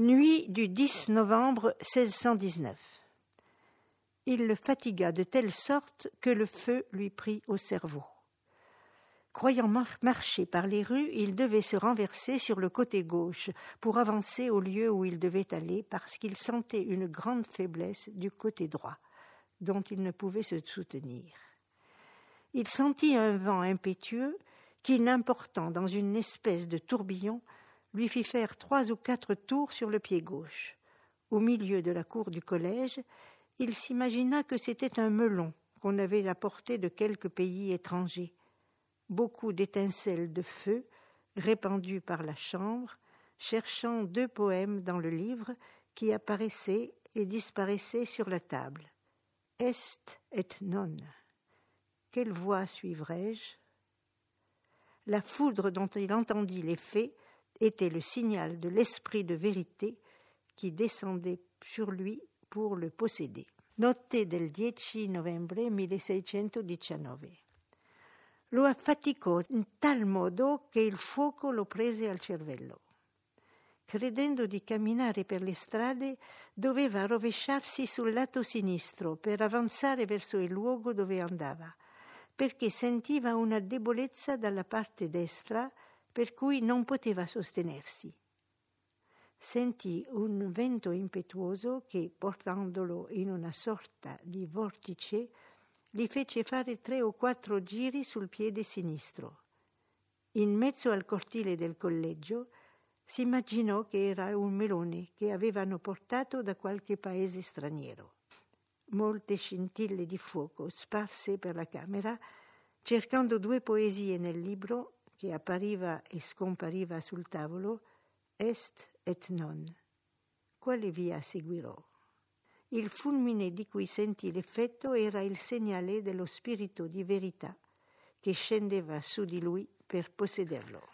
Nuit du 10 novembre 1619. Il le fatigua de telle sorte que le feu lui prit au cerveau. Croyant marcher par les rues, il devait se renverser sur le côté gauche pour avancer au lieu où il devait aller parce qu'il sentait une grande faiblesse du côté droit, dont il ne pouvait se soutenir. Il sentit un vent impétueux qui, n'important dans une espèce de tourbillon, lui fit faire trois ou quatre tours sur le pied gauche. Au milieu de la cour du collège, il s'imagina que c'était un melon qu'on avait apporté de quelque pays étranger. Beaucoup d'étincelles de feu répandues par la chambre, cherchant deux poèmes dans le livre qui apparaissaient et disparaissaient sur la table. Est et non. Quelle voie suivrai-je? La foudre dont il entendit les faits était le signal de l'esprit de vérité qui descendait sur lui pour le posséder. Notte del 10 novembre 1619. Lo affaticò in tal modo che il fuoco lo prese al cervello. Credendo di camminare per le strade, doveva rovesciarsi sul lato sinistro per avanzare verso il luogo dove andava, perché sentiva una debolezza dalla parte destra per cui non poteva sostenersi. Sentì un vento impetuoso che, portandolo in una sorta di vortice, gli fece fare tre o quattro giri sul piede sinistro. In mezzo al cortile del collegio si immaginò che era un melone che avevano portato da qualche paese straniero. Molte scintille di fuoco sparse per la camera, cercando due poesie nel libro, che appariva e scompariva sul tavolo, est et non. Quale via seguirò? Il fulmine di cui sentì l'effetto era il segnale dello spirito di verità che scendeva su di lui per possederlo.